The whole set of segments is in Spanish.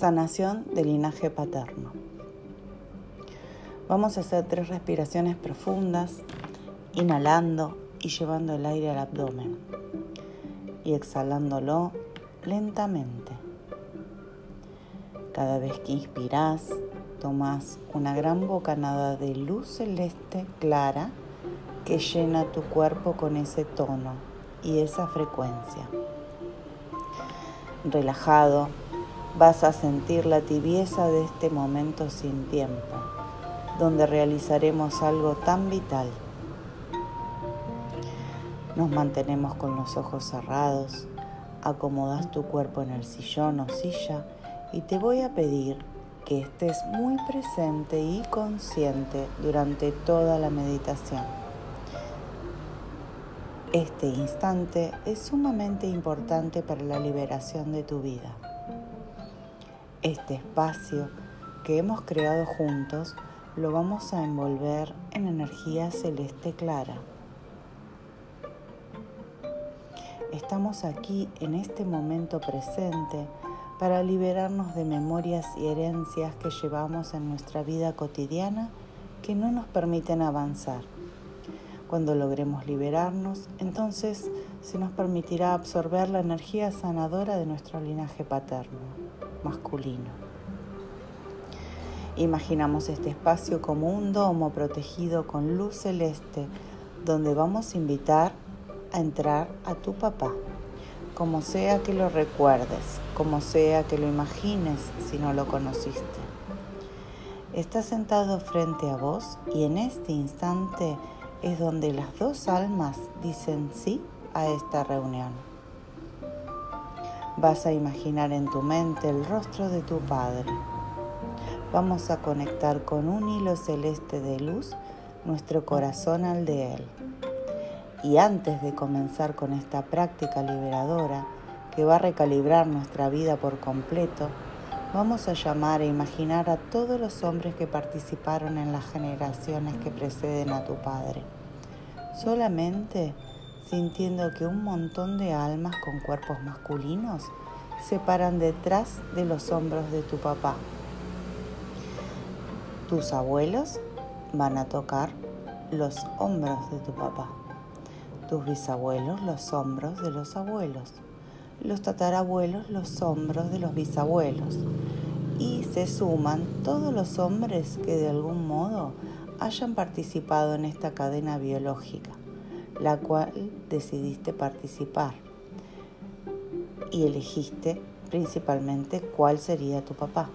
Sanación del linaje paterno. Vamos a hacer tres respiraciones profundas, inhalando y llevando el aire al abdomen y exhalándolo lentamente. Cada vez que inspiras, tomas una gran bocanada de luz celeste clara que llena tu cuerpo con ese tono y esa frecuencia. Relajado, vas a sentir la tibieza de este momento sin tiempo, donde realizaremos algo tan vital. Nos mantenemos con los ojos cerrados, acomodas tu cuerpo en el sillón o silla y te voy a pedir que estés muy presente y consciente durante toda la meditación. Este instante es sumamente importante para la liberación de tu vida. Este espacio que hemos creado juntos lo vamos a envolver en energía celeste clara. Estamos aquí en este momento presente para liberarnos de memorias y herencias que llevamos en nuestra vida cotidiana que no nos permiten avanzar. Cuando logremos liberarnos, entonces se nos permitirá absorber la energía sanadora de nuestro linaje paterno masculino. Imaginamos este espacio como un domo protegido con luz celeste donde vamos a invitar a entrar a tu papá, como sea que lo recuerdes, como sea que lo imagines si no lo conociste. Está sentado frente a vos y en este instante es donde las dos almas dicen sí a esta reunión. Vas a imaginar en tu mente el rostro de tu Padre. Vamos a conectar con un hilo celeste de luz nuestro corazón al de Él. Y antes de comenzar con esta práctica liberadora que va a recalibrar nuestra vida por completo, vamos a llamar e imaginar a todos los hombres que participaron en las generaciones que preceden a tu Padre. Solamente sintiendo que un montón de almas con cuerpos masculinos se paran detrás de los hombros de tu papá. Tus abuelos van a tocar los hombros de tu papá. Tus bisabuelos los hombros de los abuelos. Los tatarabuelos los hombros de los bisabuelos. Y se suman todos los hombres que de algún modo hayan participado en esta cadena biológica la cual decidiste participar y elegiste principalmente cuál sería tu papá.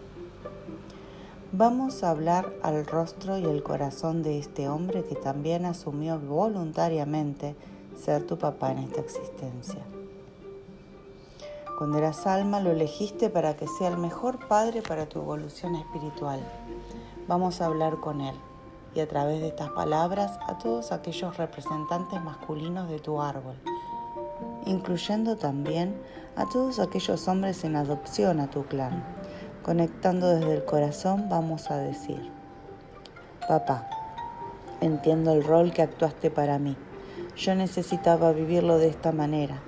Vamos a hablar al rostro y el corazón de este hombre que también asumió voluntariamente ser tu papá en esta existencia. Cuando eras alma lo elegiste para que sea el mejor padre para tu evolución espiritual. Vamos a hablar con él y a través de estas palabras a todos aquellos representantes masculinos de tu árbol, incluyendo también a todos aquellos hombres en adopción a tu clan. Conectando desde el corazón vamos a decir, papá, entiendo el rol que actuaste para mí. Yo necesitaba vivirlo de esta manera.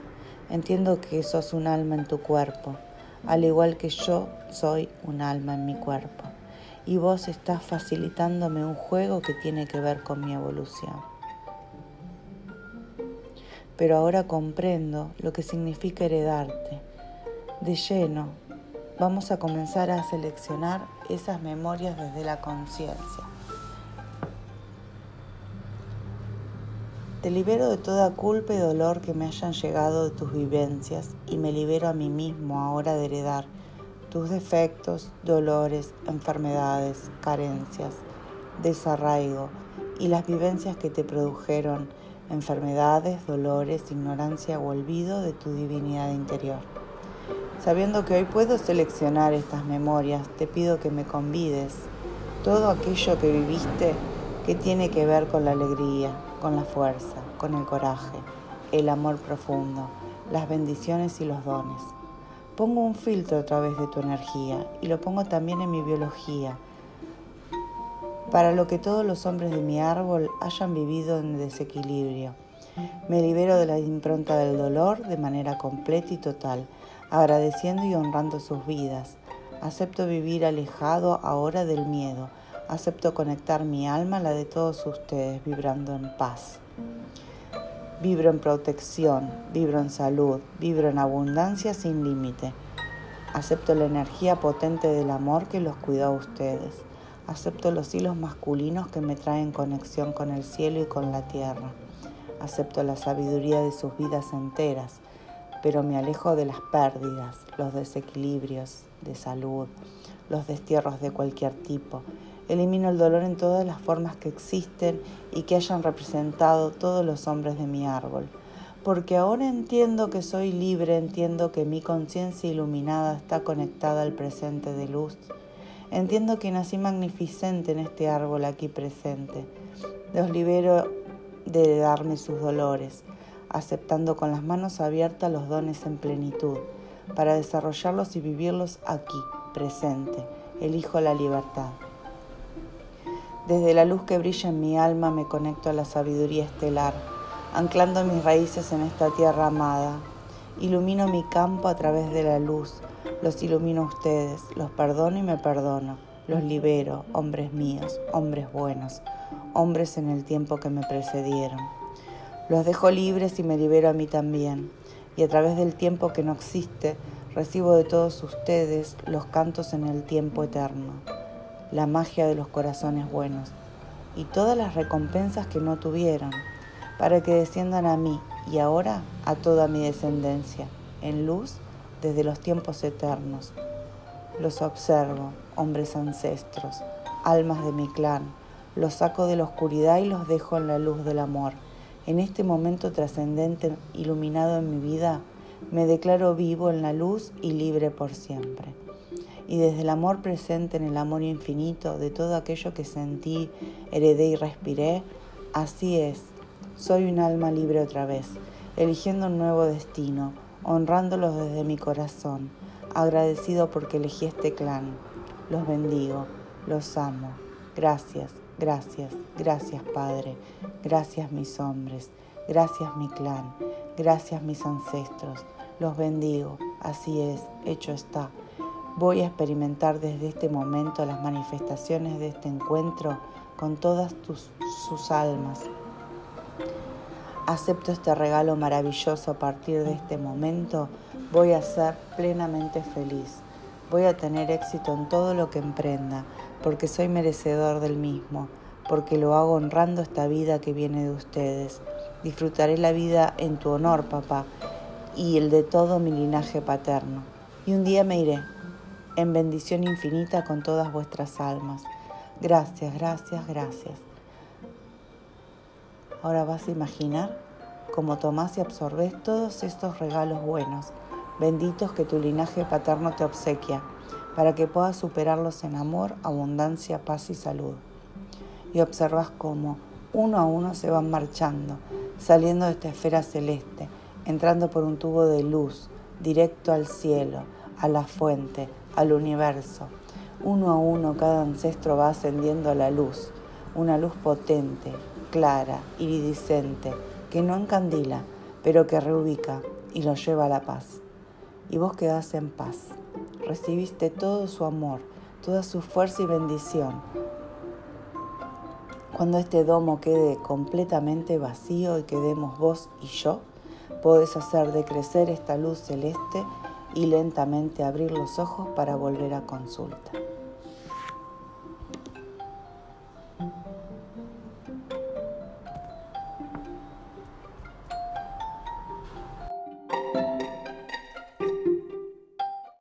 Entiendo que sos un alma en tu cuerpo, al igual que yo soy un alma en mi cuerpo y vos estás facilitándome un juego que tiene que ver con mi evolución. Pero ahora comprendo lo que significa heredarte. De lleno, vamos a comenzar a seleccionar esas memorias desde la conciencia. Te libero de toda culpa y dolor que me hayan llegado de tus vivencias y me libero a mí mismo ahora de heredar tus defectos, dolores, enfermedades, carencias, desarraigo y las vivencias que te produjeron enfermedades, dolores, ignorancia o olvido de tu divinidad interior. Sabiendo que hoy puedo seleccionar estas memorias, te pido que me convides todo aquello que viviste que tiene que ver con la alegría, con la fuerza, con el coraje, el amor profundo, las bendiciones y los dones. Pongo un filtro a través de tu energía y lo pongo también en mi biología, para lo que todos los hombres de mi árbol hayan vivido en desequilibrio. Me libero de la impronta del dolor de manera completa y total, agradeciendo y honrando sus vidas, Acepto vivir alejado ahora del miedo. Acepto conectar mi alma a la de todos ustedes, vibrando en paz. Vibro en protección, vibro en salud, vibro en abundancia sin límite. Acepto la energía potente del amor que los cuida a ustedes. Acepto los hilos masculinos que me traen conexión con el cielo y con la tierra. Acepto la sabiduría de sus vidas enteras, pero me alejo de las pérdidas, los desequilibrios de salud, los destierros de cualquier tipo Elimino el dolor en todas las formas que existen y que hayan representado todos los hombres de mi árbol. Porque ahora entiendo que soy libre, entiendo que mi conciencia iluminada está conectada al presente de luz. Entiendo que nací magnificente en este árbol aquí presente. Los libero de darme sus dolores, aceptando con las manos abiertas los dones en plenitud, para desarrollarlos y vivirlos aquí, presente. Elijo la libertad. Desde la luz que brilla en mi alma me conecto a la sabiduría estelar, anclando mis raíces en esta tierra amada. Ilumino mi campo a través de la luz, los ilumino a ustedes, los perdono y me perdono, los libero, hombres míos, hombres buenos, hombres en el tiempo que me precedieron. Los dejo libres y me libero a mí también, y a través del tiempo que no existe, recibo de todos ustedes los cantos en el tiempo eterno la magia de los corazones buenos y todas las recompensas que no tuvieron, para que desciendan a mí y ahora a toda mi descendencia, en luz desde los tiempos eternos. Los observo, hombres ancestros, almas de mi clan, los saco de la oscuridad y los dejo en la luz del amor. En este momento trascendente, iluminado en mi vida, me declaro vivo en la luz y libre por siempre y desde el amor presente en el amor infinito de todo aquello que sentí, heredé y respiré, así es, soy un alma libre otra vez, eligiendo un nuevo destino, honrándolos desde mi corazón, agradecido porque elegí este clan. Los bendigo, los amo. Gracias, gracias, gracias Padre, gracias mis hombres, gracias mi clan, gracias mis ancestros. Los bendigo, así es, hecho está. Voy a experimentar desde este momento las manifestaciones de este encuentro con todas tus, sus almas. Acepto este regalo maravilloso a partir de este momento. Voy a ser plenamente feliz. Voy a tener éxito en todo lo que emprenda, porque soy merecedor del mismo, porque lo hago honrando esta vida que viene de ustedes. Disfrutaré la vida en tu honor, papá, y el de todo mi linaje paterno. Y un día me iré, en bendición infinita con todas vuestras almas. Gracias, gracias, gracias. Ahora vas a imaginar cómo tomás y absorbes todos estos regalos buenos, benditos que tu linaje paterno te obsequia, para que puedas superarlos en amor, abundancia, paz y salud. Y observas cómo uno a uno se van marchando, saliendo de esta esfera celeste, entrando por un tubo de luz, directo al cielo, a la fuente, al universo. Uno a uno cada ancestro va ascendiendo a la luz, una luz potente, clara, iridiscente, que no encandila, pero que reubica y lo lleva a la paz. Y vos quedás en paz. Recibiste todo su amor, toda su fuerza y bendición. Cuando este domo quede completamente vacío y quedemos vos y yo, podés hacer decrecer esta luz celeste y lentamente abrir los ojos para volver a consulta.